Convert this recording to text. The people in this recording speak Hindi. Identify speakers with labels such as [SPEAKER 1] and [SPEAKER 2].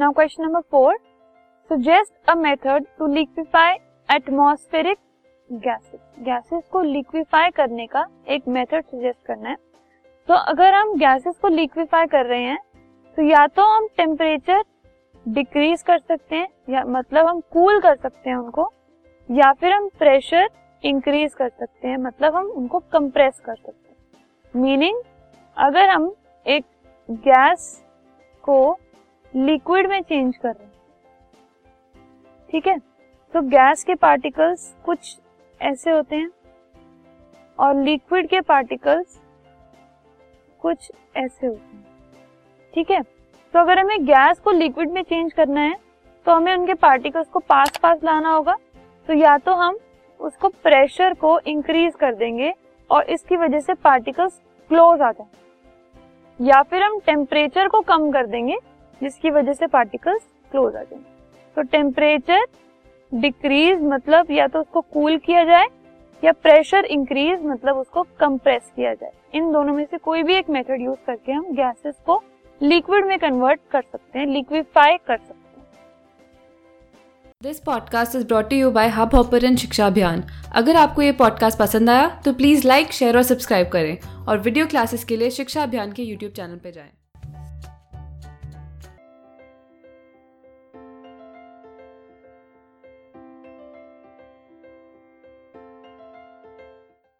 [SPEAKER 1] Now question number four suggest a method to liquefy atmospheric gases gases को लिक्विफाई करने का एक मेथड सजेस्ट करना है। तो अगर हम गैसेस को लिक्विफाई कर रहे हैं तो या तो हम टेम्परेचर डिक्रीज कर सकते हैं, या मतलब हम कूल cool कर सकते हैं उनको, या फिर हम प्रेशर इंक्रीज कर सकते हैं मतलब हम उनको कंप्रेस कर सकते हैं। मीनिंग अगर हम एक गैस को लिक्विड में चेंज कर रहे हैं। ठीक है? तो गैस के पार्टिकल्स कुछ ऐसे होते हैं और लिक्विड के पार्टिकल्स कुछ ऐसे होते हैं। ठीक है? तो अगर हमें गैस को लिक्विड में चेंज करना है तो हमें उनके पार्टिकल्स को पास पास लाना होगा। तो या तो हम उसको प्रेशर को इंक्रीज कर देंगे और इसकी वजह से पार्टिकल्स क्लोज आ जाए। या फिर हम टेम्परेचर को कम कर देंगे जिसकी वजह से पार्टिकल्स क्लोज आ जाएँगे तो टेम्परेचर डिक्रीज मतलब या तो उसको कूल cool किया जाए या प्रेशर इंक्रीज मतलब उसको कंप्रेस किया जाए। इन दोनों में से कोई भी एक मेथड यूज़ करके हम गैसेस को लिक्विड में कन्वर्ट कर सकते हैं लिक्विफाई कर सकते हैं।
[SPEAKER 2] This podcast is brought you by Hubhopper Shiksha Abhiyan अगर आपको ये पॉडकास्ट पसंद आया तो प्लीज़ लाइक शेयर और सब्सक्राइब करें। और वीडियो क्लासेस के लिए शिक्षा अभियान के यूट्यूब चैनल पर जाएँ।